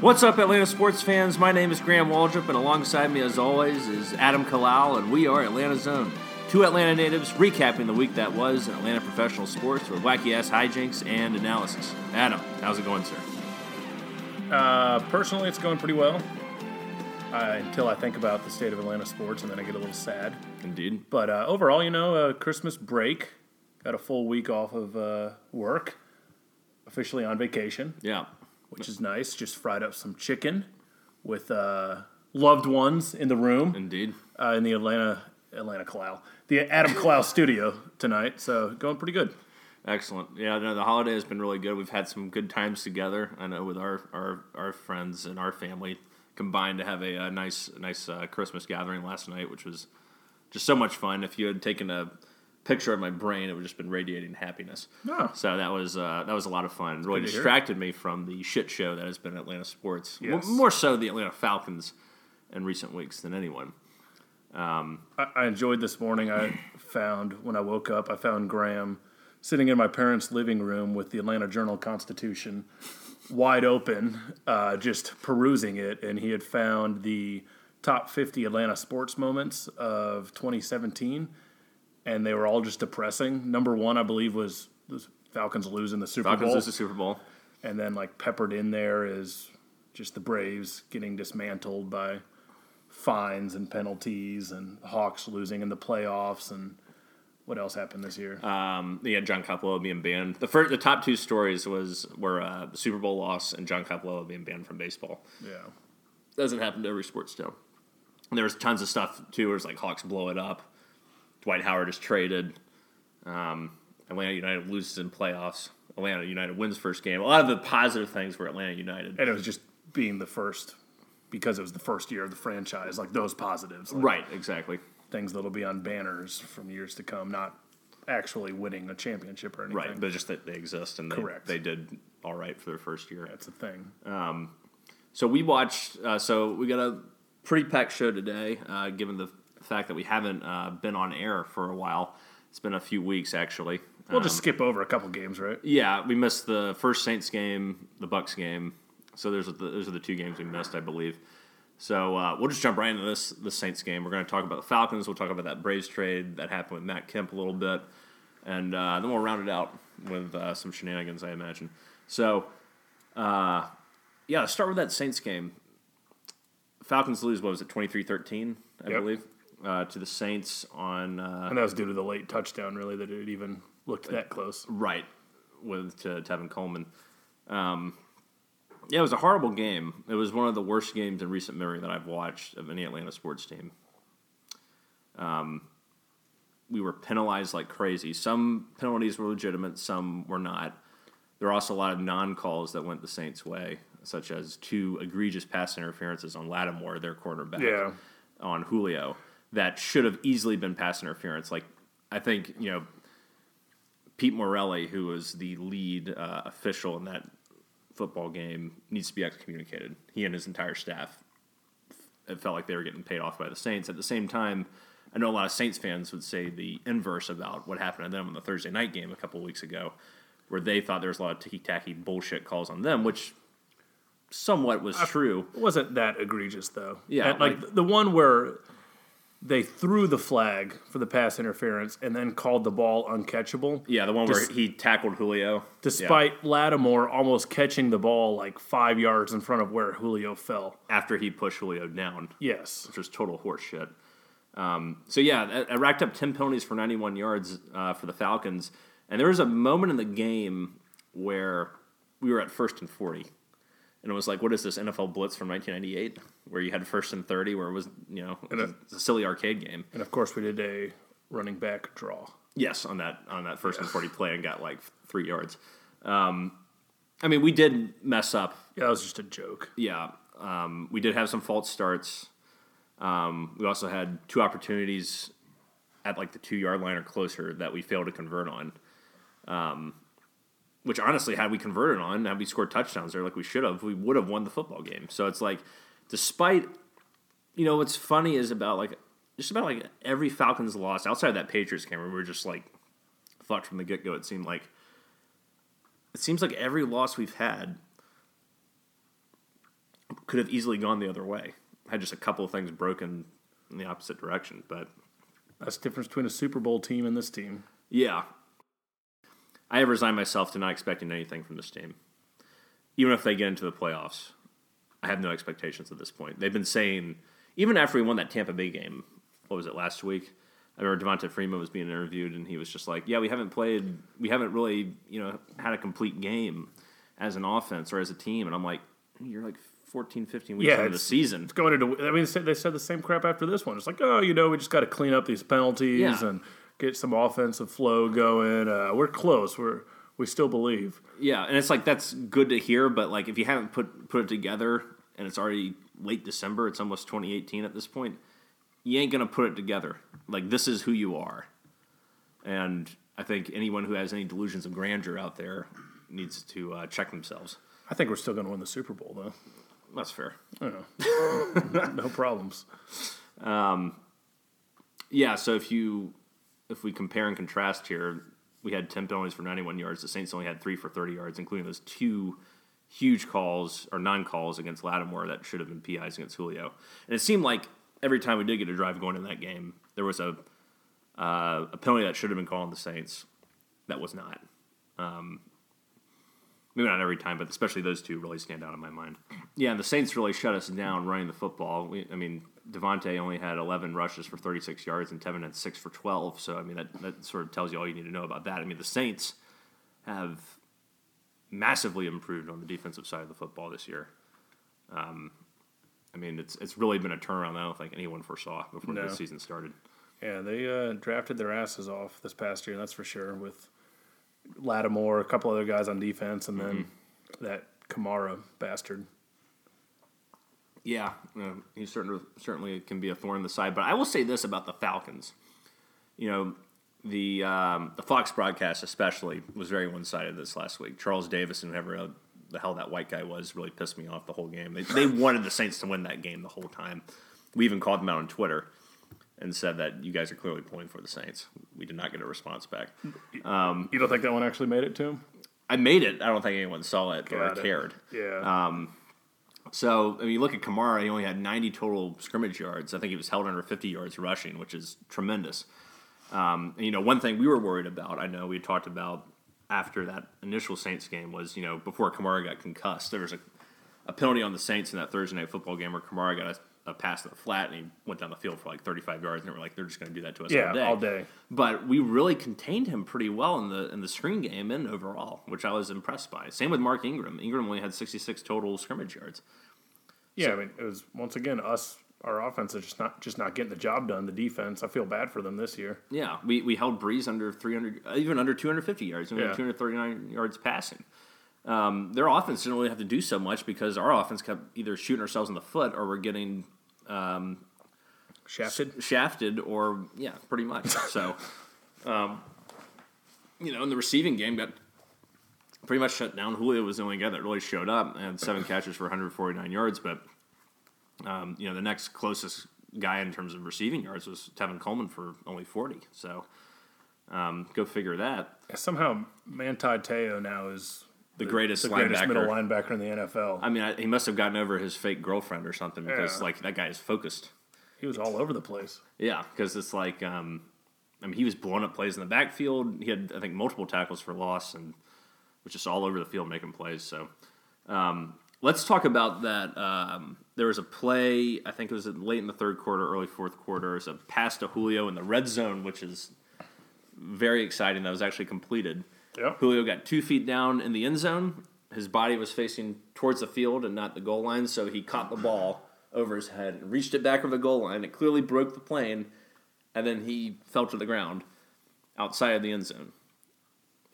What's up, Atlanta sports fans? My name is Graham Waldrop, and alongside me, as always, is Adam Kalal, and we are Atlanta Zone. Two Atlanta natives recapping the week that was in Atlanta professional sports with wacky ass hijinks and analysis. Adam, how's it going, sir? Uh, personally, it's going pretty well. Uh, until I think about the state of Atlanta sports, and then I get a little sad. Indeed. But uh, overall, you know, uh, Christmas break, got a full week off of uh, work, officially on vacation, Yeah. Which is nice. Just fried up some chicken with uh, loved ones in the room Indeed. uh, in the Atlanta Atlanta Kalau, the Adam Kalau studio tonight. So going pretty good. Excellent. Yeah, no, the holiday has been really good. We've had some good times together. I know with our our, our friends and our family combined to have a, uh nice nice uh, Christmas gathering last night, which was just so much fun. If you had taken a picture of my brain, it would just been radiating happiness. Oh. So that was uh, that was a lot of fun. It really good to hear. distracted me from the shit show that has been Atlanta sports. Yes. More so the Atlanta Falcons in recent weeks than anyone. I, I enjoyed this morning. I found when I woke up, I found Graham sitting in my parents' living room with the Atlanta Journal Constitution wide open, uh, just perusing it, and he had found the top 50 Atlanta sports moments of 2017, and they were all just depressing. Number one, I believe, was the Falcons losing the Super Falcons Bowl, Falcons lose the Super Bowl. and then like peppered in there is just the Braves getting dismantled by fines and penalties, and Hawks losing in the playoffs, and what else happened this year? Um, yeah, John Coppolella being banned. The first, the top two stories was were uh, the Super Bowl loss and John Coppolella being banned from baseball. yeah, Doesn't happen to every sports show. And there was tons of stuff too. Where it's like Hawks blow it up. Dwight Howard is traded. Um, Atlanta United loses in playoffs. Atlanta United wins first game. A lot of the positive things were Atlanta United. and it was just being the first because it was the first year of the franchise. Like those positives, like Right, exactly. things that'll be on banners from years to come, not actually winning a championship or anything. Right, but just that they exist and they, Correct. they did all right for their first year. that's a thing. So we watched. Uh, so we got a pretty packed show today, uh, given the fact that we haven't uh, been on air for a while. It's been a few weeks actually. We'll Um, just skip over a couple games, right? yeah, we missed the first Saints game, the Bucks game. So there's the, those are the two games we missed, I believe. So uh, we'll just jump right into this this Saints game. We're going to talk about the Falcons. We'll talk about that Braves trade that happened with Matt Kemp a little bit, and uh, then we'll round it out with uh, some shenanigans, I imagine. So, uh, yeah, let's start with that Saints game. Falcons lose. What was it, 23-13, I Yep. believe, uh, to the Saints on. Uh, And that was due to the late touchdown, really, that it even looked that close. Right, with to Tevin Coleman. Um, yeah, it was a horrible game. It was one of the worst games in recent memory that I've watched of any Atlanta sports team. Um, we were penalized like crazy. Some penalties were legitimate, some were not. There were also a lot of non-calls that went the Saints' way, such as two egregious pass interferences on Lattimore, their cornerback, Yeah. on Julio, that should have easily been pass interference. Like, I think you know, Pete Morelli, who was the lead uh, official in that football game, needs to be excommunicated. He and his entire staff it felt like they were getting paid off by the Saints. At the same time, I know a lot of Saints fans would say the inverse about what happened to them in the Thursday night game a couple weeks ago, where they thought there was a lot of ticky tacky bullshit calls on them, which somewhat was true. It wasn't that egregious, though. Yeah, And, like, like- the one where they threw the flag for the pass interference and then called the ball uncatchable. Yeah, the one where he tackled Julio. despite Lattimore almost catching the ball like five yards in front of where Julio fell. After he pushed Julio down. Yes. which was total horseshit. Um, so yeah, I, I racked up ten penalties for 91 yards uh, for the Falcons, and there was a moment in the game where we were at first and 40, and it was like, what is this NFL blitz from 1998, where you had first and 30, where it was you know it was a silly arcade game. And of course, we did a running back draw. Yes, on that on that first and 40 play, and got like three yards. Um, I mean, we did mess up Yeah, that was just a joke. Yeah, um, we did have some false starts. Um, we also had two opportunities at like the two yard line or closer that we failed to convert on. Um, which honestly, had we converted on, had we scored touchdowns there like we should have, we would have won the football game. So it's like, despite, you know, what's funny is about like just about like every Falcons loss outside of that Patriots game where we were just like fucked from the get go. It seemed like it seems like every loss we've had could have easily gone the other way. Had just a couple of things broken in the opposite direction, but That's the difference between a Super Bowl team and this team. yeah, I have resigned myself to not expecting anything from this team. Even if they get into the playoffs, I have no expectations at this point. They've been saying, even after we won that Tampa Bay game, what was it last week? I remember Devonta Freeman was being interviewed, and he was just like, "Yeah, we haven't played, we haven't really, you know, had a complete game as an offense or as a team." And I'm like, "You're like 14, 15 weeks Yeah, into the season." It's going into. I mean, they said, the same crap after this one. It's like, oh, you know, we just got to clean up these penalties Yeah. and get some offensive flow going. Uh, we're close. We're we still believe. Yeah, and it's like that's good to hear, but like if you haven't put put it together and it's already late December, it's almost 2018 at this point, you ain't gonna put it together. Like this is who you are, and I think anyone who has any delusions of grandeur out there needs to uh, check themselves. I think we're still going to win the Super Bowl though. That's fair. No problems. Um, Yeah, so if you if we compare and contrast here, we had 10 penalties for 91 yards. The Saints only had three for 30 yards, including those two huge calls or non calls against Lattimore that should have been PIs against Julio. And it seemed like every time we did get a drive going in that game, there was a uh, a penalty that should have been called on the Saints that was not. Um, maybe not every time, but especially those two really stand out in my mind. Yeah, and the Saints really shut us down running the football. We, I mean, Devonta only had 11 rushes for 36 yards, and Tevin had six for 12. So, I mean, that, that sort of tells you all you need to know about that. I mean, the Saints have massively improved on the defensive side of the football this year. Um, I mean, it's it's really been a turnaround that I don't think anyone foresaw before No. the season started. Yeah, they uh, drafted their asses off this past year. That's for sure. With Lattimore, a couple other guys on defense, and then that Kamara bastard. Yeah, uh, he certainly certainly can be a thorn in the side. But I will say this about the Falcons. You know, the um, the Fox broadcast especially was very one sided this last week. Charles Davis and whoever the hell that white guy was really pissed me off the whole game. They, they wanted the Saints to win that game the whole time. We even called them out on Twitter and said that you guys are clearly pulling for the Saints. We did not get a response back. You don't think that one actually made it to him? I made it. I don't think anyone saw it or it. cared. Yeah. So, I mean, you look at Kamara, he only had 90 total scrimmage yards. I think he was held under 50 yards rushing, which is tremendous. Um, and, you know, one thing we were worried about, I know we had talked about after that initial Saints game was, you know, before Kamara got concussed, there was a, a penalty on the Saints in that Thursday night football game where Kamara got a, a pass to the flat and he went down the field for like 35 yards, and we're like, they're just going to do that to us yeah, all day. all day. But we really contained him pretty well in the in the screen game and overall, which I was impressed by. Same with Mark Ingram. Ingram only had 66 total scrimmage yards. Yeah, I mean, it was once again us. Our offense is just not just not getting the job done. The defense, I feel bad for them this year. Yeah, we, we held Brees under 300, uh, even under 250 yards, only Yeah. 239 yards passing. Um, their offense didn't really have to do so much because our offense kept either shooting ourselves in the foot or we're getting Shafted. shafted or yeah, pretty much. So, um, you know, in the receiving game, got pretty much shut down. Julio was the only guy that really showed up and had seven catches for 149 yards. But um, you know, the next closest guy in terms of receiving yards was Tevin Coleman for only 40. So, um, go figure that. Somehow, Manti Te'o now is The greatest the greatest linebacker. middle linebacker in the NFL. I mean, I, he must have gotten over his fake girlfriend or something because Yeah. like that guy is focused. he was all over the place. Yeah, because it's like, um, I mean, he was blowing up plays in the backfield. He had, I think, multiple tackles for loss and was just all over the field making plays. So um, let's talk about that. Um, there was a play, I think it was late in the third quarter, early fourth quarter. It was a pass to Julio in the red zone, which is very exciting. That was actually completed. Yep. Julio got two feet down in the end zone. His body was facing towards the field and not the goal line, so he caught the ball over his head and reached it back over the goal line. It clearly broke the plane, and then he fell to the ground outside of the end zone.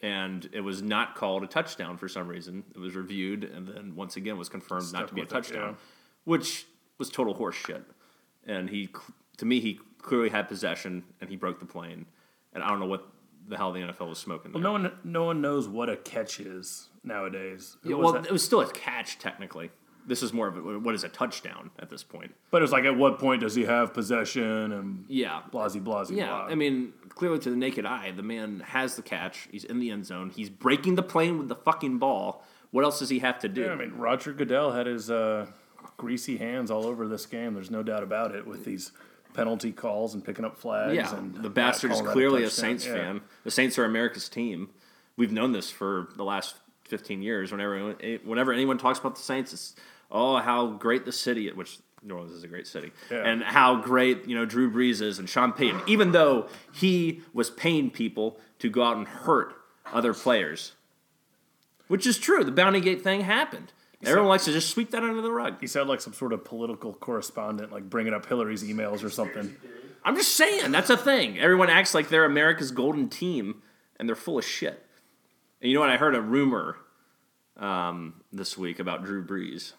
And it was not called a touchdown for some reason. It was reviewed, and then once again was confirmed not to be a with it, touchdown, yeah. which was total horse shit. And he, to me, he clearly had possession, and he broke the plane. And I don't know what the hell the NFL was smoking. Well, there. no one no one knows what a catch is nowadays. Yeah, well, that? it was still a catch technically. This is more of a, what is a touchdown at this point. but it's like, at what point does he have possession and Yeah, blasey blasey yeah. blah? I mean, clearly to the naked eye, the man has the catch. He's in the end zone. He's breaking the plane with the fucking ball. What else does he have to do? Yeah, I mean, Roger Goodell had his uh, greasy hands all over this game. There's no doubt about it with these penalty calls and picking up flags. Yeah, and the bastard is clearly a. Saints Yeah. fan. The Saints are America's team. We've known this for the last 15 years. Whenever whenever anyone talks about the Saints, it's oh how great the city, which New Orleans is a great city, Yeah. and how great you know Drew Brees is and Sean Payton. Even though he was paying people to go out and hurt other players, which is true. The Bounty Gate thing happened. Everyone likes to just sweep that under the rug. He sounded like some sort of political correspondent, like bringing up Hillary's emails or something. I'm just saying that's a thing. Everyone acts like they're America's golden team, and they're full of shit. And you know what? I heard a rumor um, this week about Drew Brees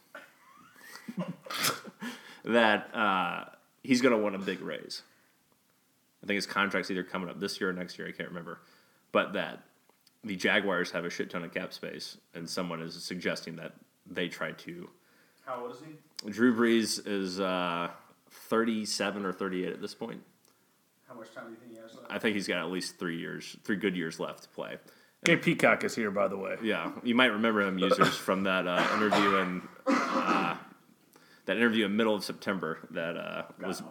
that uh, he's going to want a big raise. I think his contract's either coming up this year or next year. I can't remember, but that the Jaguars have a shit ton of cap space, and someone is suggesting that they try to. How old is he? Drew Brees is uh, 37 or 38 at this point. How much time do you think he has left? I think he's got at least three years, three good years left to play. Okay, Peacock is here, by the way. Yeah, you might remember him, users, from that uh, interview in uh, that interview in middle of September that uh, was uh,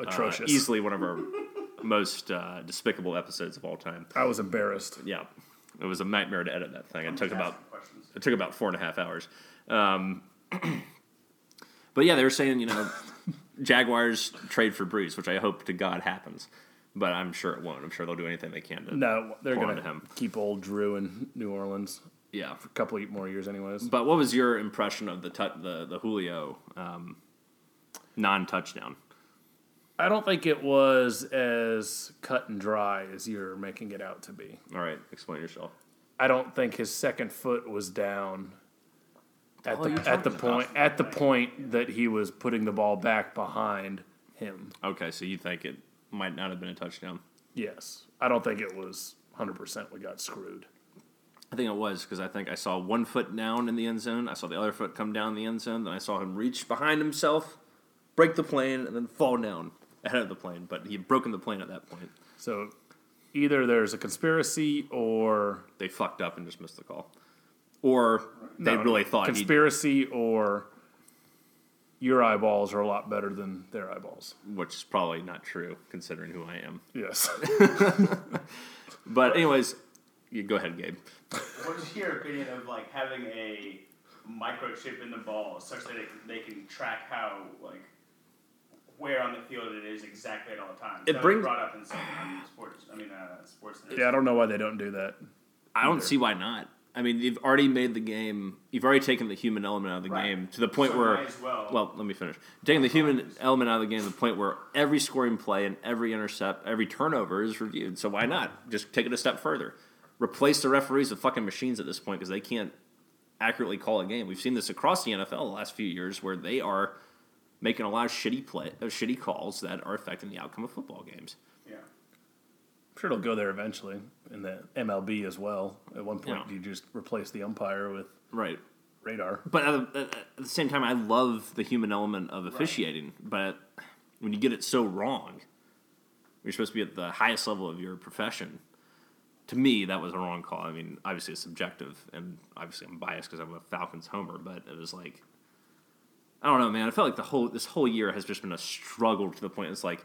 Atrocious. easily one of our most uh, despicable episodes of all time. I was embarrassed. Yeah, it was a nightmare to edit that thing. It took about asking questions. It took about four and a half hours. Um, but yeah, they were saying you know Jaguars trade for Brees, which I hope to God happens, but I'm sure it won't. I'm sure they'll do anything they can to. No, they're going to keep old Drew in New Orleans Yeah, for a couple more years, anyways. But what was your impression of the tu- the the Julio um, non touchdown? I don't think it was as cut and dry as you're making it out to be. All right, explain yourself. I don't think his second foot was down at hell are you the at the talking about? point at the point that he was putting the ball back behind him. Okay, so you think it might not have been a touchdown? Yes, I don't think it was 100% we got screwed. I think it was because I think I saw one foot down in the end zone. I saw the other foot come down in the end zone. Then I saw him reach behind himself, break the plane, and then fall down ahead of the plane. But he had broken the plane at that point. So either there's a conspiracy or They fucked up and just missed the call, or they No, really thought he. conspiracy or your eyeballs are a lot better than their eyeballs. Which is probably not true considering who I am. Yes. But anyways, you go ahead, Gabe. What is your opinion of like having a microchip in the ball such that it, they can track how like where on the field it is exactly at all times? It that brings- brought up in some um, sports. I mean, uh, sports. yeah, I don't know why they don't do that. I don't either. see why not. I mean, you've already made the game. You've already taken the human element out of the Right. game to the point So where. as well. Well, let me finish. Taking the human element out of the game to the point where every scoring play and every intercept, every turnover is reviewed. So why not just take it a step further? Replace the referees with fucking machines at this point because they can't accurately call a game. We've seen this across the NFL the last few years where they are making a lot of shitty play, uh, shitty calls that are affecting the outcome of football games. yeah. I'm sure it'll go there eventually in the MLB as well. At one point, Yeah. you just replace the umpire with Right. radar. But at, at, at the same time, I love the human element of officiating. But when you get it so wrong, you're supposed to be at the highest level of your profession. To me, that was a wrong call. I mean, obviously it's subjective, and obviously I'm biased because I'm a Falcons homer. But it was like, I don't know, man. I felt like the whole this whole year has just been a struggle to the point. It's like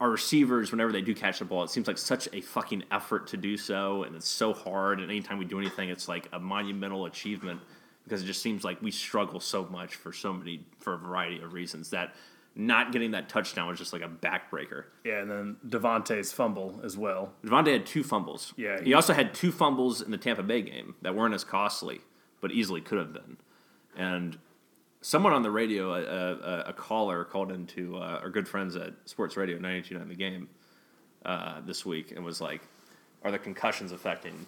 our receivers, whenever they do catch the ball, it seems like such a fucking effort to do so, and it's so hard. And anytime we do anything, it's like a monumental achievement because it just seems like we struggle so much for so many for a variety of reasons that not getting that touchdown was just like a backbreaker. Yeah, and then Devonta's fumble as well. Devonta had two fumbles. Yeah, he, he- also had two fumbles in the Tampa Bay game that weren't as costly, but easily could have been. And someone on the radio, a, a, a caller, called into uh, our good friends at Sports Radio 92.9 The Game uh, this week and was like, "Are the concussions affecting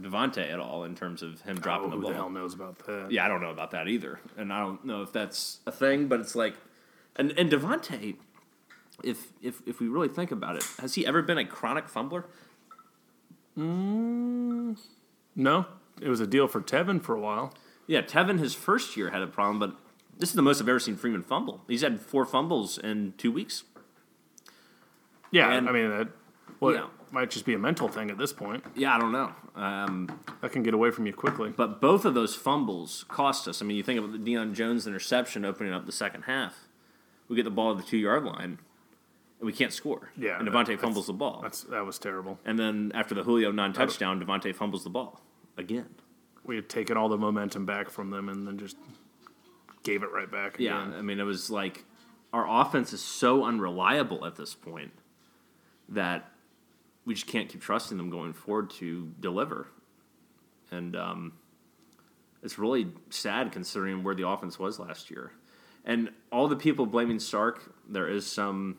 Devonta at all in terms of him dropping oh, the who ball?" the hell knows about that? Yeah, I don't know about that either, and I don't know if that's a thing. But it's like, and and Devonta, if if if we really think about it, has he ever been a chronic fumbler? No, it was a deal for Tevin for a while. Yeah, Tevin his first year had a problem, but this is the most I've ever seen Freeman fumble. He's had four fumbles in two weeks. Yeah, And- I mean that. What Yeah. might just be a mental thing at this point. Yeah, I don't know. Um, That can get away from you quickly. but both of those fumbles cost us. I mean, you think of the Deion Jones interception opening up the second half. We get the ball at the two yard line, and we can't score. Yeah, and that- Devonta that's- fumbles the ball. That's that was terrible. And then after the Julio non touchdown, Devonta fumbles the ball again. We had taken all the momentum back from them and then just gave it right back. Yeah, again. I mean, it was like our offense is so unreliable at this point that we just can't keep trusting them going forward to deliver. And um, it's really sad considering where the offense was last year. And all the people blaming Sark, there is some.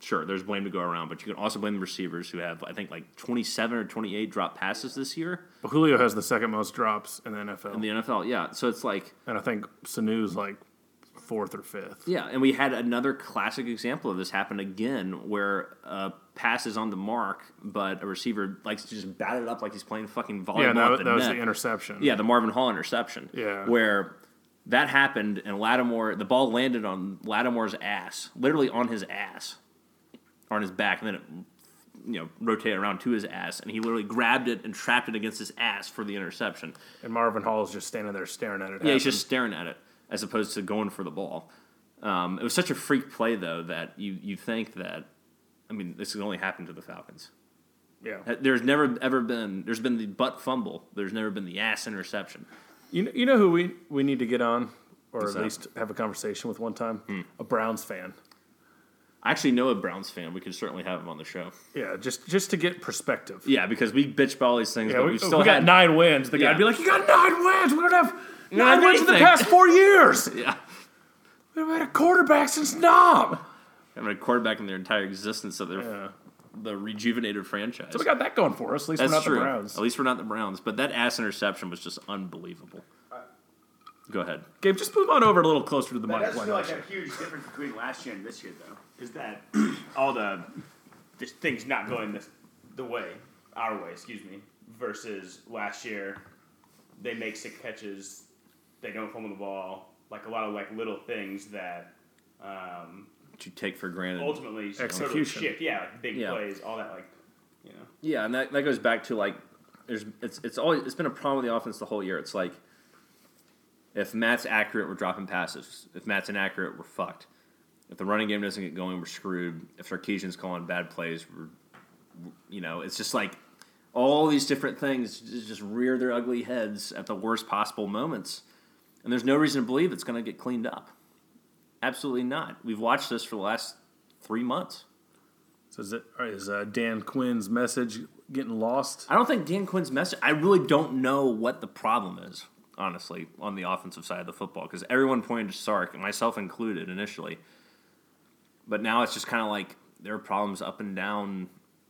Sure, there's blame to go around, but you can also blame the receivers who have, I think, like 27 or 28 drop passes this year But Julio has the second most drops in the NFL, in the NFL. Yeah, so it's like and I think Sanu's like fourth or fifth. Yeah, and we had another classic example of this happen again, where a pass is on the mark, but a receiver likes to just bat it up like he's playing fucking volleyball Yeah, at that, that was the interception. Yeah, the Marvin Hall interception. Yeah. where that happened, and Lattimore, the ball landed on Lattimore's ass, literally on his ass, on his back, and then it, you know, rotated around to his ass, and he literally grabbed it and trapped it against his ass for the interception. and Marvin Hall is just standing there staring at it. Yeah, he's just staring at it as opposed to going for the ball. Um, it was such a freak play though that you you think that I mean this can only happen to the Falcons. yeah. There's never ever been there's been the butt fumble. There's never been the ass interception. You know, you know who we, we need to get on, or Who's at that? Least have a conversation with one time? A Browns fan. I actually know a Browns fan. We could certainly have him on the show. Yeah, just just to get perspective. Yeah, because we bitch about all these things, Yeah, but we, we've we still got had nine wins. The Yeah. guy'd be like, "You got nine wins. We don't have don't nine have wins in the anything." past four years. yeah We haven't had a quarterback since Nom." having a quarterback in their entire existence of their Yeah. the rejuvenated franchise. So we got that going for us. At least That's we're not true. the Browns. At least we're not the Browns. But that ass interception was just unbelievable. Go ahead. Gabe, just move on over a little closer to the That mic. does why feel not? like a huge difference between last year and this year, though. Is that all the just things not going this, the way, our way, excuse me, versus last year, they make sick catches, they don't fumble the ball, like a lot of like little things that um, you take for granted. ultimately sort of shift. Yeah, like big Yeah. plays, all that, like you know. Yeah, and that, that goes back to like there's it's it's always it's been a problem with the offense the whole year. It's like if Matt's accurate, we're dropping passes. If Matt's inaccurate, we're fucked. If the running game doesn't get going, we're screwed. If Sarkisian's calling bad plays, we're you know, it's just like all these different things just rear their ugly heads at the worst possible moments. And there's no reason to believe it's going to get cleaned up. Absolutely not. We've watched this for the last three months. So is, it, is uh, Dan Quinn's message getting lost? I don't think Dan Quinn's message. I really don't know what the problem is, honestly, on the offensive side of the football because everyone pointed to Sark, myself included, initially. But now it's just kind of like there are problems up and down.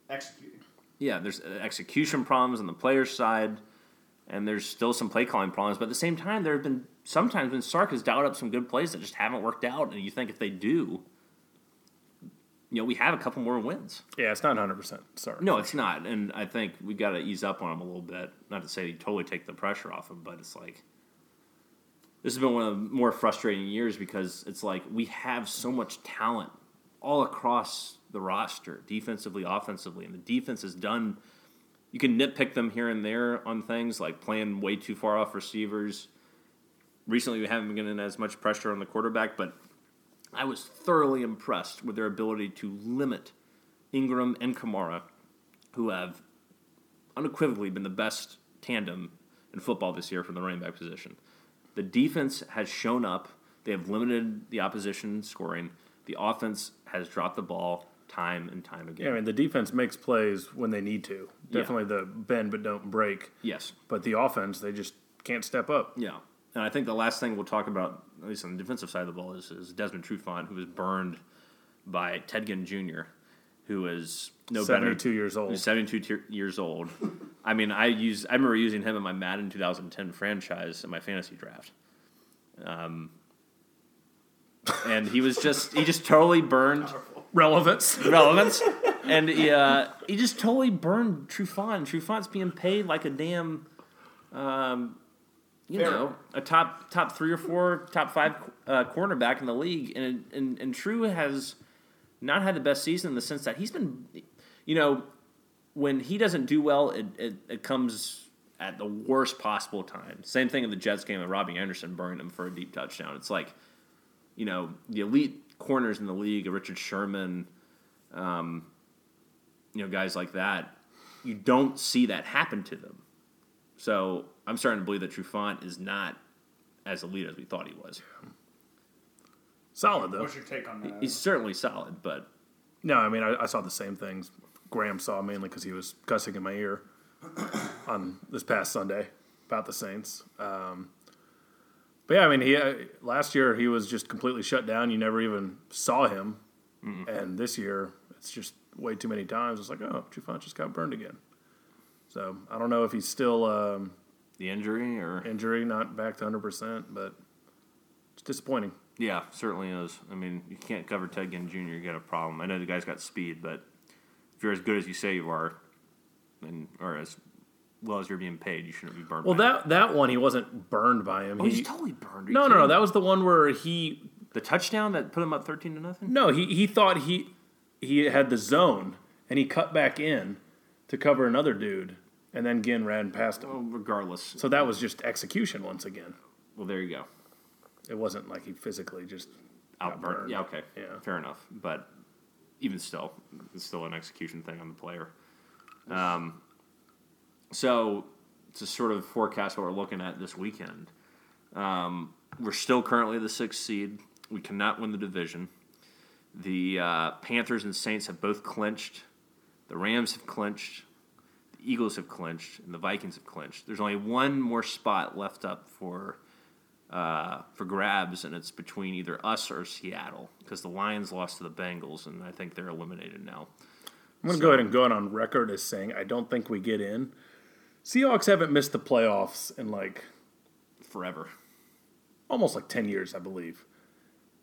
Executing. Yeah, there's uh, execution problems on the players' side, and there's still some play calling problems. But at the same time, there have been sometimes when Sark has dialed up some good plays that just haven't worked out, and you think if they do, you know, we have a couple more wins. Yeah, it's not 100%. Sorry. No, it's not, and I think we got to ease up on him a little bit. Not to say totally take the pressure off him, but it's like this has been one of the more frustrating years because it's like we have so much talent all across the roster, defensively, offensively, and the defense has done. You can nitpick them here and there on things like playing way too far off receivers. Recently, we haven't been getting as much pressure on the quarterback, but I was thoroughly impressed with their ability to limit Ingram and Kamara, who have unequivocally been the best tandem in football this year from the running back position. The defense has shown up. They have limited the opposition scoring. The offense has dropped the ball time and time again. Yeah, I mean, the defense makes plays when they need to. Yeah. Definitely the bend but don't break. yes. But the offense, they just can't step up. Yeah. And I think the last thing we'll talk about, at least on the defensive side of the ball, is, is Desmond Trufant, who was burned by Ted Ginn Jr., who is no better 72 years old. He's 72 tier- years old. I mean, I use I remember using him in my Madden 2010 franchise in my fantasy draft. Um, and he was just he just totally burned Relevance. relevance, and he, uh, he just totally burned Trufant. Trufant's being paid like a damn, um, you Fair. know, a top top three or four, top five uh, cornerback in the league, and and and True has not had the best season in the sense that he's been, you know, when he doesn't do well, it, it, it comes at the worst possible time. Same thing in the Jets game with Robbie Anderson burning him for a deep touchdown. It's like, you know, the elite corners in the league, Richard Sherman, um, you know, guys like that, you don't see that happen to them. So I'm starting to believe that Trufant is not as elite as we thought he was. Solid though. What's your take on that? He's certainly solid, but No, I mean I, I saw the same things. Graham saw mainly because he was cussing in my ear on this past Sunday about the Saints. Um, but yeah, I mean he uh, last year he was just completely shut down. You never even saw him, and this year it's just way too many times. It's like oh, Trufant just got burned again. So I don't know if he's still um, the injury or injury, not back to hundred percent, but it's disappointing. Yeah, certainly is. I mean, you can't cover Ted Ginn Jr. You got a problem. I know the guy's got speed, but if you're as good as you say you are, and or as well as you're being paid, you shouldn't be burned. Well, that that one he wasn't burned by him. Oh, he, he's totally burned. No, no, no. That was the one where he the touchdown that put him up thirteen to nothing. no he he thought he he had the zone and he cut back in to cover another dude, and then Ginn ran past him. Oh, regardless. So that was just execution once again. Well, there you go. It wasn't like he physically just got Outburn. Yeah, okay. Yeah. Fair enough. But even still, it's still an execution thing on the player. Um, so to sort of forecast what we're looking at this weekend, um, we're still currently the sixth seed. We cannot win the division. The uh, Panthers and Saints have both clinched. The Rams have clinched. The Eagles have clinched, and the Vikings have clinched. There's only one more spot left up for uh, for grabs, and it's between either us or Seattle because the Lions lost to the Bengals, and I think they're eliminated now. I'm going to go ahead and go out on record as saying I don't think we get in. Seahawks haven't missed the playoffs in like Forever. almost like 10 years, I believe.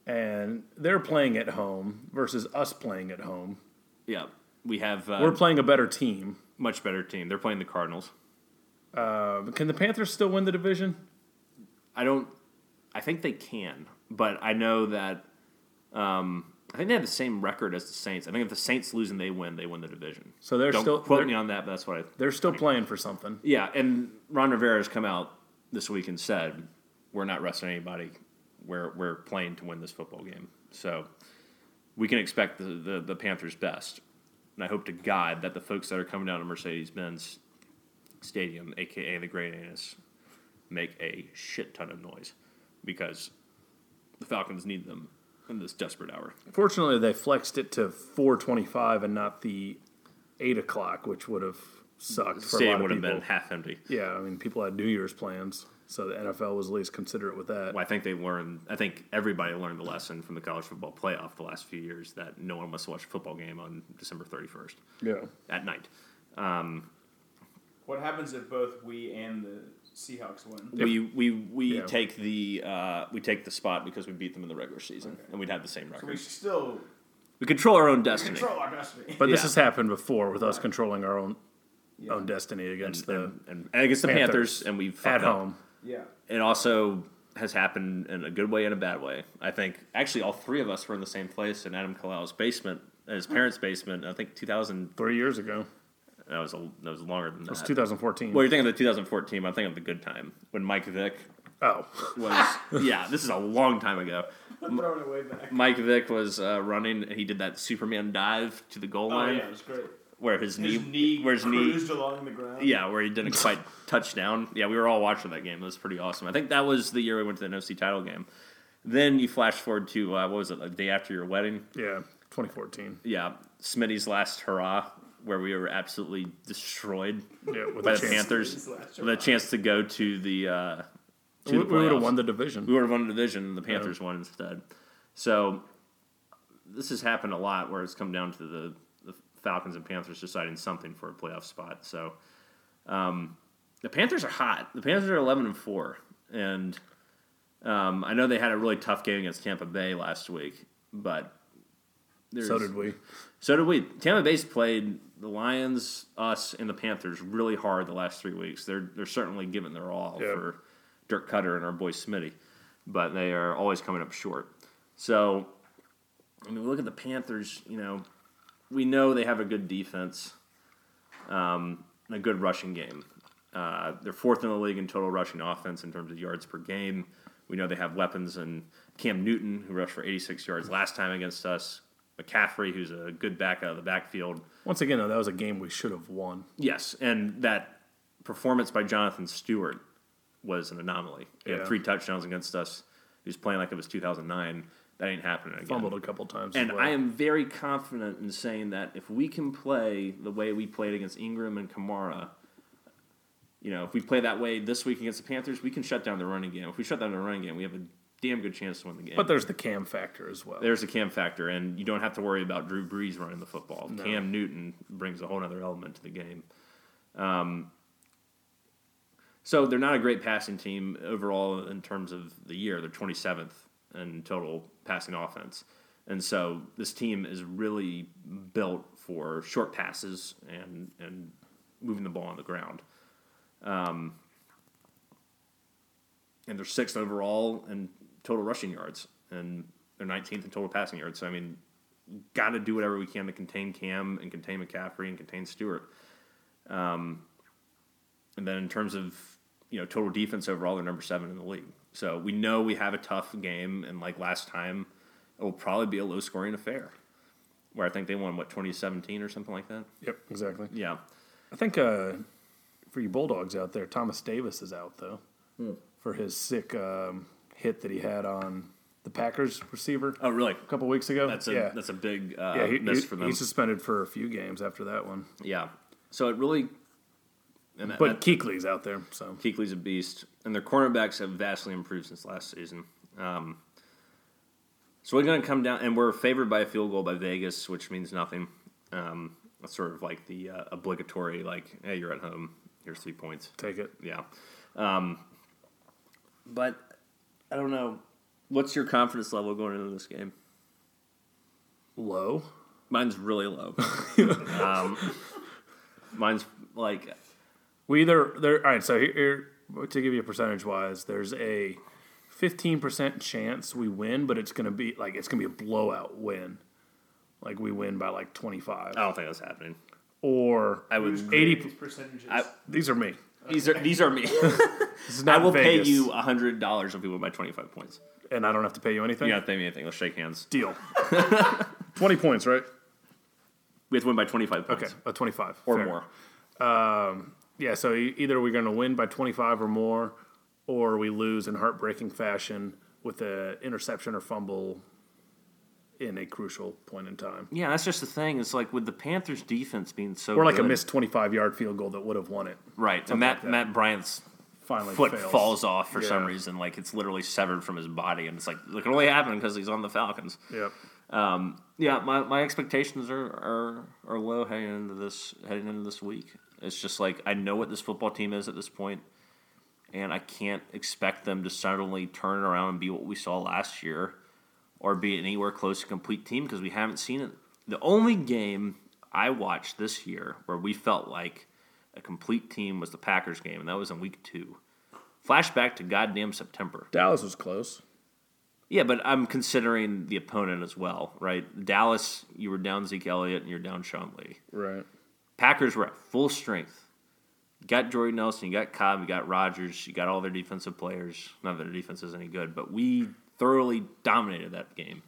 And they're playing at home versus us playing at home. Yeah, we have uh, We're playing a better team. much better team. They're playing the Cardinals. Uh, can the Panthers still win the division? I don't. I think they can, but I know that. Um, I think they have the same record as the Saints. I think if the Saints lose and they win, they win the division. So they're Don't still quote they're, me on that, but that's what I. they're still playing for something. Yeah, and Ron Rivera has come out this week and said we're not resting anybody. We're we're playing to win this football game. So we can expect the, the, the Panthers' best. And I hope to God that the folks that are coming down to Mercedes Benz Stadium, aka the Great Anus, make a shit ton of noise because the Falcons need them in this desperate hour. Fortunately, they flexed it to 425 and not the 8 o'clock, which would have sucked for a Stadium would have been half empty. Yeah, I mean, people had New Year's plans, so the NFL was at least considerate with that. Well, I think they learned. I think everybody learned the lesson from the college football playoff the last few years that no one must watch a football game on December thirty first Yeah. at night. Um, what happens if both we and the Seahawks win? We we we Yeah. take the uh, we take the spot because we beat them in the regular season, and we'd have the same So record. we still we control our own destiny. control our destiny. But this has happened before with us controlling our own own destiny against the and, and, and against the Panthers, Panthers and we at fucked up. home. yeah. It also has happened in a good way and a bad way. I think actually all three of us were in the same place in Adam Kalau's basement, his parents' basement. I think 2000. Three years ago. That was a, that was longer than that. It was 2014. Well, you're thinking of the 2014. I'm thinking of the good time when Mike Vick oh, was. yeah, this is a long time ago. I'm throwing it way back. Mike Vick was uh, running, and he did that Superman dive to the goal Oh line, yeah, it was great. where his, His knee, knee where his knee, cruised along the ground. yeah, where he didn't quite touch down. Yeah, we were all watching that game. It was pretty awesome. I think that was the year we went to the NFC title game. Then you flash forward to uh, what was it, the day after your wedding? yeah, 2014. Yeah, Smitty's last hurrah, where we were absolutely destroyed Yeah, with by the. Panthers, with a chance to go to the uh, to We, the we would have won the division. We would have won the division, and the Panthers won instead. So this has happened a lot, where it's come down to the, the Falcons and Panthers deciding something for a playoff spot. So um, the Panthers are hot. The Panthers are eleven and four, and um, I know they had a really tough game against Tampa Bay last week, but there's, So did we. so did we. Tampa Bay's played the Lions, us, and the Panthers really hard the last three weeks. They're they're certainly giving their all for Dirk Koetter and our boy Smitty, but they are always coming up short. So, I mean, we look at the Panthers. You know, we know they have a good defense. um, and a good rushing game. Uh, they're fourth in the league in total rushing offense in terms of yards per game. We know they have weapons and Cam Newton, who rushed for 86 yards last time against us. McCaffrey, who's a good back out of the backfield. Once again, though, that was a game we should have won. Yes, and that performance by Jonathan Stewart was an anomaly. He Yeah. had three touchdowns against us. He was playing like it was 2009. That ain't happening again. Fumbled a couple times. And well. I am very confident in saying that if we can play the way we played against Ingram and Kamara, you know, if we play that way this week against the Panthers, we can shut down the running game. If we shut down the running game, we have a damn good chance to win the game. But there's the cam factor as well. There's a Cam factor, and you don't have to worry about Drew Brees running the football. Cam Newton brings a whole other element to the game. Um, so they're not a great passing team overall in terms of the year. They're 27th in total passing offense. And so this team is really built for short passes and, and moving the ball on the ground. Um, and they're sixth overall in total rushing yards, and they're 19th in total passing yards. So I mean, got to do whatever we can to contain Cam and contain McCaffrey and contain Stewart. Um, and then in terms of you know total defense overall, they're number seven in the league. So we know we have a tough game, and like last time, it will probably be a low scoring affair. Where I think they won what 2017 or something like that. Yep, exactly. Yeah, I think uh, for you Bulldogs out there, Thomas Davis is out though for his sick um, hit that he had on the Packers receiver Oh, really? a couple weeks ago. That's a yeah, that's a big uh, yeah. He, miss he- for them. he's suspended for a few games after that one. yeah. So it really. And But that- Kuechly's out there, so Kuechly's a beast, and their cornerbacks have vastly improved since last season. Um, so we're going to come down, and we're favored by a field goal by Vegas, which means nothing. Um, that's sort of like the uh, obligatory, like, hey, you're at home, here's three points. take it. Yeah. Um, but I don't know. What's your confidence level going into this game? Low. Mine's really low. um, mine's like We either there. All right, so here, here to give you a percentage wise, there's a fifteen percent chance we win, but it's gonna be like it's gonna be a blowout win. Like we win by like twenty five, I don't think that's happening. or I would. eighty. These percentages. I, These are me. These are these are me. This is I will Vegas, pay you hundred dollars if we win by twenty five points. and I don't have to pay you anything. You gotta pay me anything. Let's shake hands. Deal. Twenty points, right? We have to win by twenty five points Okay, a twenty five or more. Um, yeah, so e- either we're going to win by 25 or more, or we lose in heartbreaking fashion with an interception or fumble in a crucial point in time. Yeah, that's just the thing. It's like with the Panthers' defense being so Or like a missed 25 yard field goal that would have won it. right? And Matt like that. Matt Bryant's Finally foot fails. falls off for some reason. Like it's literally severed from his body, and it's like it can only happen because he's on the Falcons. Yep. Um, yeah, my, my expectations are, are are low heading into this heading into this week. It's just like I know what this football team is at this point, and I can't expect them to suddenly turn around and be what we saw last year, or be anywhere close to a complete team because we haven't seen it. The only game I watched this year where we felt like a complete team was the Packers game, and that was in week two. Flashback to goddamn September. Dallas was close. Yeah, but I'm considering the opponent as well, right? Dallas, you were down Zeke Elliott and you're down Sean Lee. Right. Packers were at full strength. You got Jordy Nelson, you got Cobb, you got Rodgers, you got all their defensive players. Not that their defense is any good, but we thoroughly dominated that game.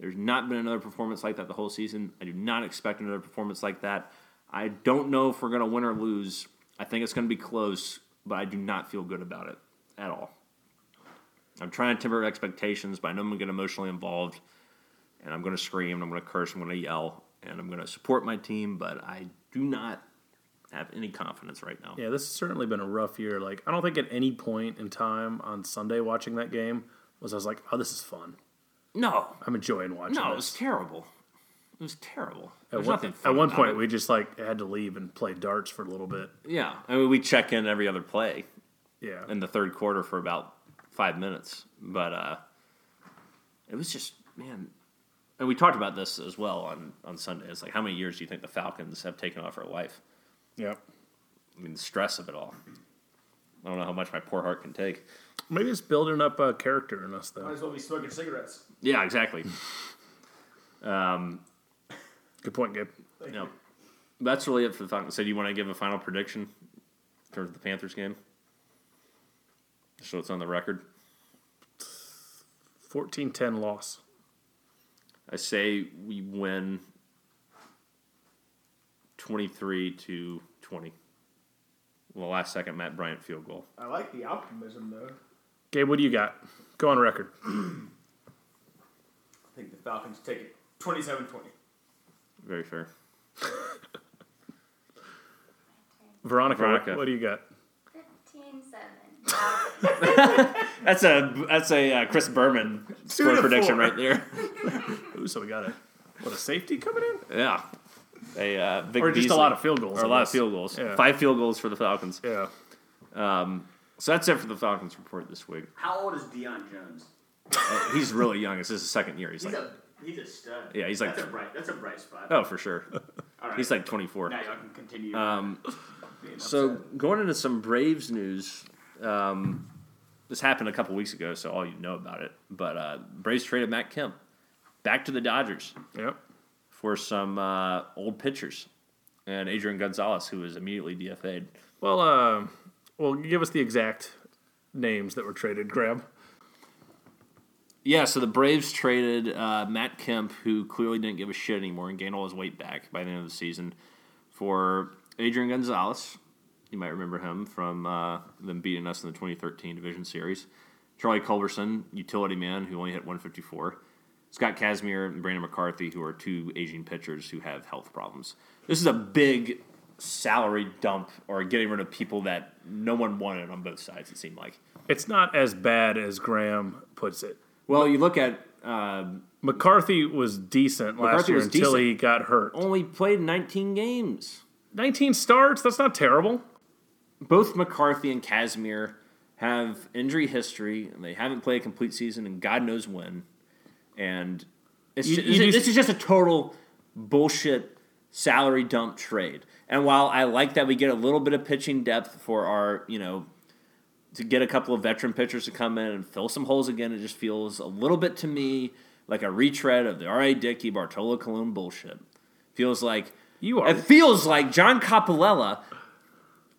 There's not been another performance like that the whole season. I do not expect another performance like that. I don't know if we're going to win or lose. I think it's going to be close, but I do not feel good about it at all. I'm trying to temper expectations, but I know I'm going to get emotionally involved, and I'm going to scream, and I'm going to curse, and I'm going to yell, and I'm going to support my team, but I do not have any confidence right now. Yeah, this has certainly been a rough year. Like, I don't think at any point in time on Sunday watching that game was I was like, oh, this is fun. No, I'm enjoying watching no, it was terrible. It was terrible. At There's one, nothing fun at one point, it. we just like had to leave and play darts for a little bit. yeah, I mean, we check in every other play Yeah, in the third quarter for about five minutes, but uh, it was just man. And we talked about this as well on on Sunday. It's like how many years do you think the Falcons have taken off our life? yeah. I mean, the stress of it all. I don't know how much my poor heart can take. Maybe it's building up a character in us, though. Might as well be smoking cigarettes. Yeah, exactly. Um, Good point, Gabe. you That's really it for the Falcons. So, do you want to give a final prediction in terms of the Panthers game? Just so it's on the record. 14-10 loss. I say we win 23 to 20. Well, the last second Matt Bryant field goal. I like the optimism though. Gabe, what do you got? Go on record. I think the Falcons take it 27-20. Very fair. Veronica, Veronica. What, what do you got? 15-7. That's a that's a uh, Chris Berman score to prediction four. right there. Ooh, so we got a what a safety coming in, Yeah. A uh, Vic or just Beasley. a lot of field goals, or a I lot of field goals. Yeah. Five field goals for the Falcons. Yeah, So that's it for the Falcons report this week. How old is Deion Jones? Uh, he's really young. It's his second year. He's He's like, a he's a stud. Yeah, he's like- that's a bright that's a bright spot. oh, for sure. All right. He's like 24. now y'all can continue. Um, so going into some Braves news, um, this happened a couple weeks ago, so all you know about it. But uh, Braves traded Matt Kemp back to the Dodgers yep. for some uh, old pitchers and Adrian Gonzalez, who was immediately DFA'd. Well, uh, well, give us the exact names that were traded. Grab. Yeah, so the Braves traded uh, Matt Kemp, who clearly didn't give a shit anymore and gained all his weight back by the end of the season, for Adrian Gonzalez. You might remember him from uh, them beating us in the 2013 Division Series. Charlie Culberson, utility man, who only hit 154. Scott Kazmir and Brandon McCarthy, who are two aging pitchers who have health problems. This is a big salary dump or getting rid of people that no one wanted on both sides, it seemed like. It's not as bad as Graham puts it. Well, you look at um, McCarthy was decent last McCarthy year was until decent. he got hurt. only played 19 games. 19 starts. That's not terrible. Both McCarthy and Kazmir have injury history, and they haven't played a complete season, and God knows when. And it's You- ju- you this just- is just a total bullshit salary dump trade. And while I like that we get a little bit of pitching depth for our, you know, to get a couple of veteran pitchers to come in and fill some holes again, it just feels a little bit to me like a retread of the R.A. Dickey, Bartolo Colon bullshit. Feels like You are it feels like John Coppolella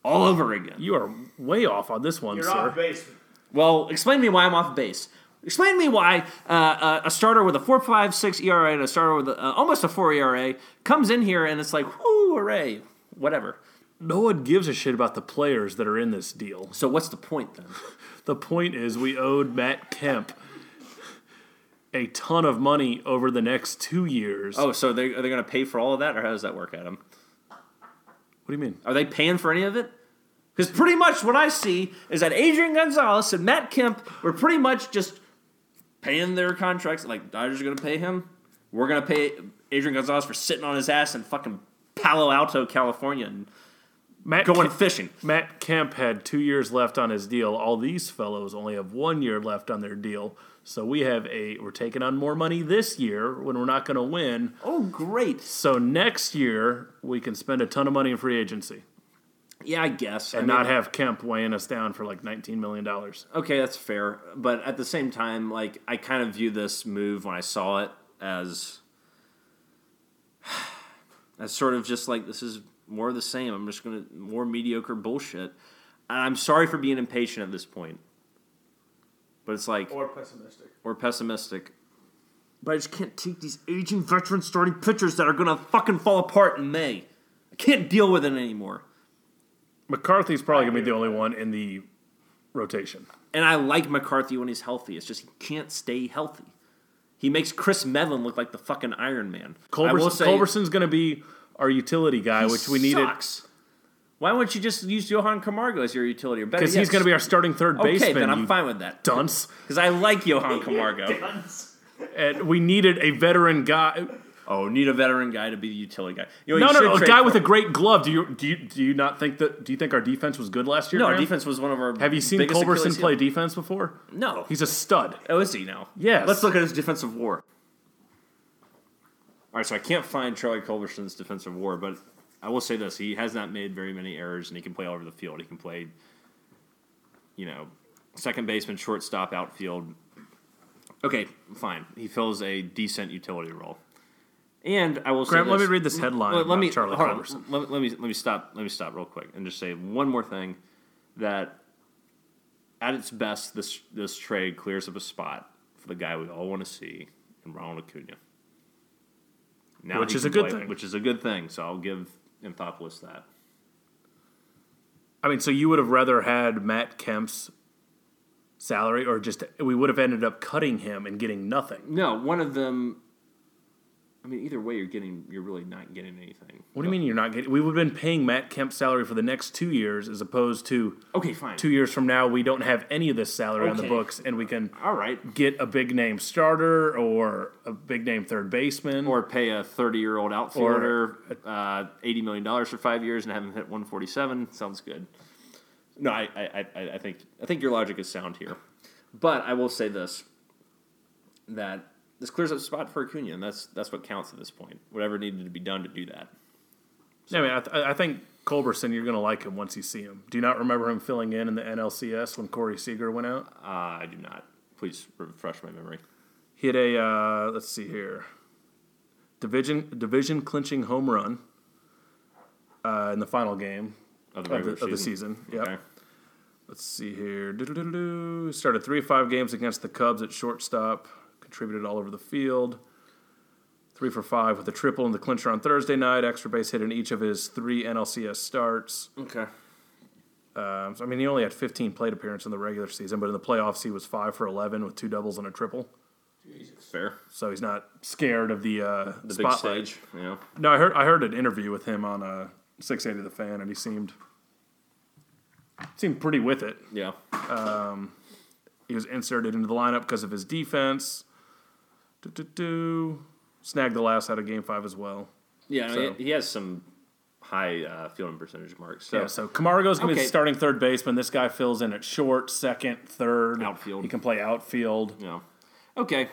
all over again. you are way off on this one, You're sir. off base. Well, explain to me why I'm off base. Explain to me why uh, uh, a starter with a 4.56 ERA and a starter with a, uh, almost a 4 ERA comes in here and it's like, whoo, hooray, whatever. No one gives a shit about the players that are in this deal. So what's the point then? The point is, we owed Matt Kemp a ton of money over the next two years. Oh, so they, are they going to pay for all of that, or how does that work, Adam? what do you mean? Are they paying for any of it? Because pretty much what I see is that Adrian Gonzalez and Matt Kemp were pretty much just paying their contracts. Like, Dodgers are going to pay him. We're going to pay Adrian Gonzalez for sitting on his ass and fucking Palo Alto, California, and Matt going Kemp, fishing. Matt Kemp had two years left on his deal. All these fellows only have one year left on their deal. So we have a we're taking on more money this year when we're not going to win. Oh, great. So next year we can spend a ton of money in free agency Yeah, I guess. and I mean, not have Kemp weighing us down for like 19 million dollars. Okay, that's fair. But at the same time, like I kind of view this move when I saw it as as sort of just like this is more of the same. I'm just gonna more mediocre bullshit. And I'm sorry for being impatient at this point. But it's like Or pessimistic. or pessimistic. But I just can't take these aging veteran starting pitchers that are gonna fucking fall apart in May. I can't deal with it anymore. McCarthy's probably going to be the only one in the rotation. And I like McCarthy when he's healthy. It's just he can't stay healthy. He makes Kris Medlen look like the fucking Iron Man. I Culberson, say, Culberson's going to be our utility guy, he which we needed sucks. Why wouldn't you just use Johan Camargo as your utility? Because he's going to be our starting third okay. baseman. then I'm fine with that. dunce. Because I like Johan Camargo. And we needed a veteran guy. Oh, need a veteran guy to be the utility guy. You know, No, you no, no, a guy with a great glove. Do you do you, do you not think that? Do you think our defense was good last year? no. Our defense was one of our. Have you seen Culberson play defense before? No. He's a stud. Oh, is he now? Yes. Let's look at his defensive war. All right, so I can't find Charlie Culberson's defensive war, but I will say this: he has not made very many errors, and he can play all over the field. He can play, you know, second baseman, shortstop, outfield. Okay, fine. He fills a decent utility role. And I will say Grant, let me read this headline Let, let me Charlie. Culberson. Let, me- let me let me stop. Let me stop real quick and just say one more thing. That at its best, this this trade clears up a spot for the guy we all want to see in Ronald Acuna. Now Which is a good play- thing. Which is a good thing. So I'll give Anthopoulos that. I mean, so you would have rather had Matt Kemp's salary, or just we would have ended up cutting him and getting nothing. No, one of them. I mean, either way, you're getting. You're really not getting anything. What do you mean you're not getting? We would have been paying Matt Kemp's salary for the next two years, as opposed to Okay, fine. two years from now we don't have any of this salary on the Okay. books, and we can All right. get a big name starter or a big name third baseman. Or pay a 30 year old outfielder uh, $80 million for five years and have him hit 147. Sounds good. No, I, I, I, I think I think your logic is sound here. But I will say this that this clears up a spot for Acuna, and that's that's what counts at this point. Whatever needed to be done to do that. Yeah, I mean, I, th- I think Culberson, you're going to like him once you see him. Do you not remember him filling in in the NLCS when Corey Seager went out? Uh, I do not. Please refresh my memory. He hit a uh, let's see here, division division clinching home run uh, in the final game Of the, of the, of the season. Yep. Okay. Let's see here. Started three or five games against the Cubs at shortstop. Contributed all over the field. Three for five with a triple in the clincher on Thursday night. Extra base hit in each of his three NLCS starts. Okay. Um, so, I mean, he only had 15 plate appearances in the regular season, but in the playoffs he was five for 11 with two doubles and a triple. Jesus. Fair. So he's not scared of the uh, The spotlight. big stage. Know. No, I heard I heard an interview with him on uh, 680 The Fan, and he seemed seemed pretty with it. Yeah. He was inserted into the lineup because of his defense. Do-do-do. Snagged the last out of Game Five as well. Yeah. I mean, So- he has some high uh, fielding percentage marks. So Yeah, so Camargo's going to Okay. be starting third baseman. This guy fills in at short, second, third. Outfield. He can play outfield. Yeah. Okay.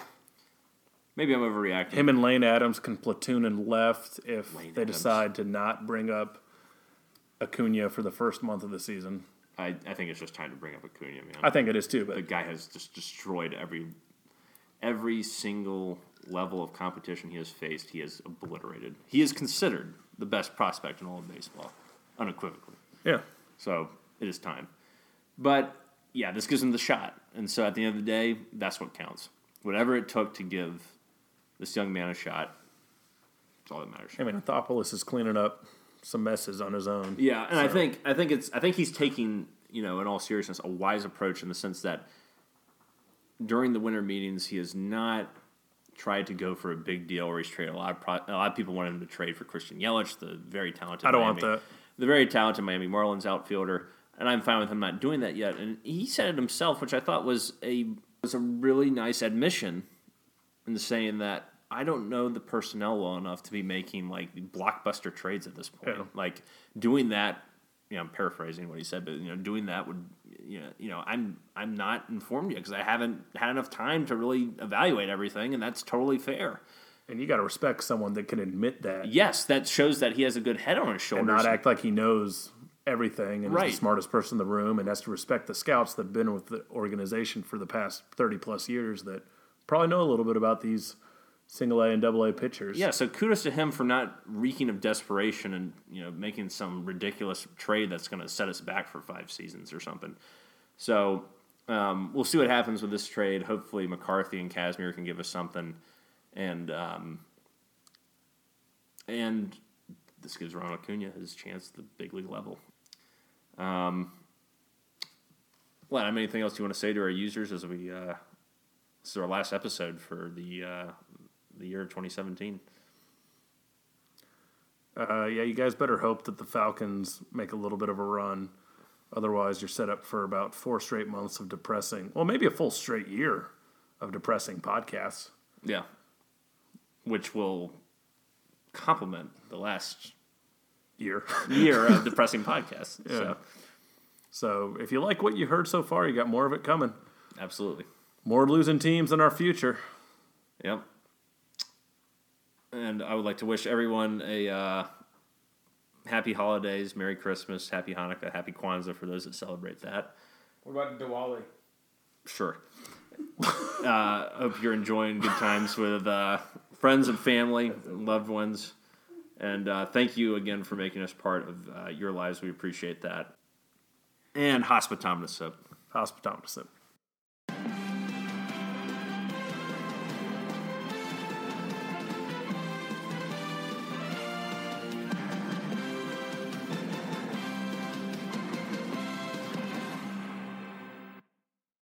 Maybe I'm overreacting. Him and Lane Adams can platoon in left if Lane they Adams. decide to not bring up Acuna for the first month of the season. I, I think it's just time to bring up Acuna, man. I think it is too, But the guy has just destroyed every every single level of competition he has faced. He has obliterated. He is considered the best prospect in all of baseball, unequivocally. yeah. So it is time. But yeah, this gives him the shot. And so at the end of the day, that's what counts. Whatever it took to give this young man a shot, that's all that matters. I mean, Anthopoulos is cleaning up some messes on his own. Yeah, and I think I think it's I think he's taking you know in all seriousness a wise approach in the sense that during the winter meetings he has not tried to go for a big deal or he's traded a lot of pro- a lot of people wanted him to trade for Christian Yelich, the very talented I don't Miami, want that. the very talented Miami Marlins outfielder, and I'm fine with him not doing that yet. And he said it himself, which I thought was a was a really nice admission in saying that I don't know the personnel well enough to be making like blockbuster trades at this point. Yeah. Like doing that, you know, I'm paraphrasing what he said, but you know, doing that would, you know, you know I'm I'm not informed yet because I haven't had enough time to really evaluate everything, and that's totally fair. And you got to respect someone that can admit that Yes, that shows that he has a good head on his shoulders. and not act like he knows everything and Right. is the smartest person in the room and has to respect the scouts that have been with the organization for the past 30 plus years that probably know a little bit about these single A and double A pitchers. Yeah, so kudos to him for not reeking of desperation and you know making some ridiculous trade that's going to set us back for five seasons or something. So um, we'll see what happens with this trade. Hopefully, McCarthy and Kazmir can give us something, and um, and this gives Ronald Acuna his chance at the big league level. Um, well, anything else you want to say to our users as we uh, this is our last episode for the uh, the year of 2017. Uh, yeah, you guys better hope that the Falcons make a little bit of a run. Otherwise, you're set up for about four straight months of depressing. Well, maybe a full straight year of depressing podcasts. Yeah. Which will complement the last Year. year of depressing podcasts. Yeah. So, so if you like what you heard so far, you got more of it coming. absolutely. More losing teams in our future. Yep. And I would like to wish everyone a uh, happy holidays, Merry Christmas, Happy Hanukkah, Happy Kwanzaa for those that celebrate that. What about Diwali? Sure. uh, hope you're enjoying good times with uh, friends and family, loved ones. And uh, thank you again for making us part of uh, your lives. We appreciate that. And. Hospitometer sip.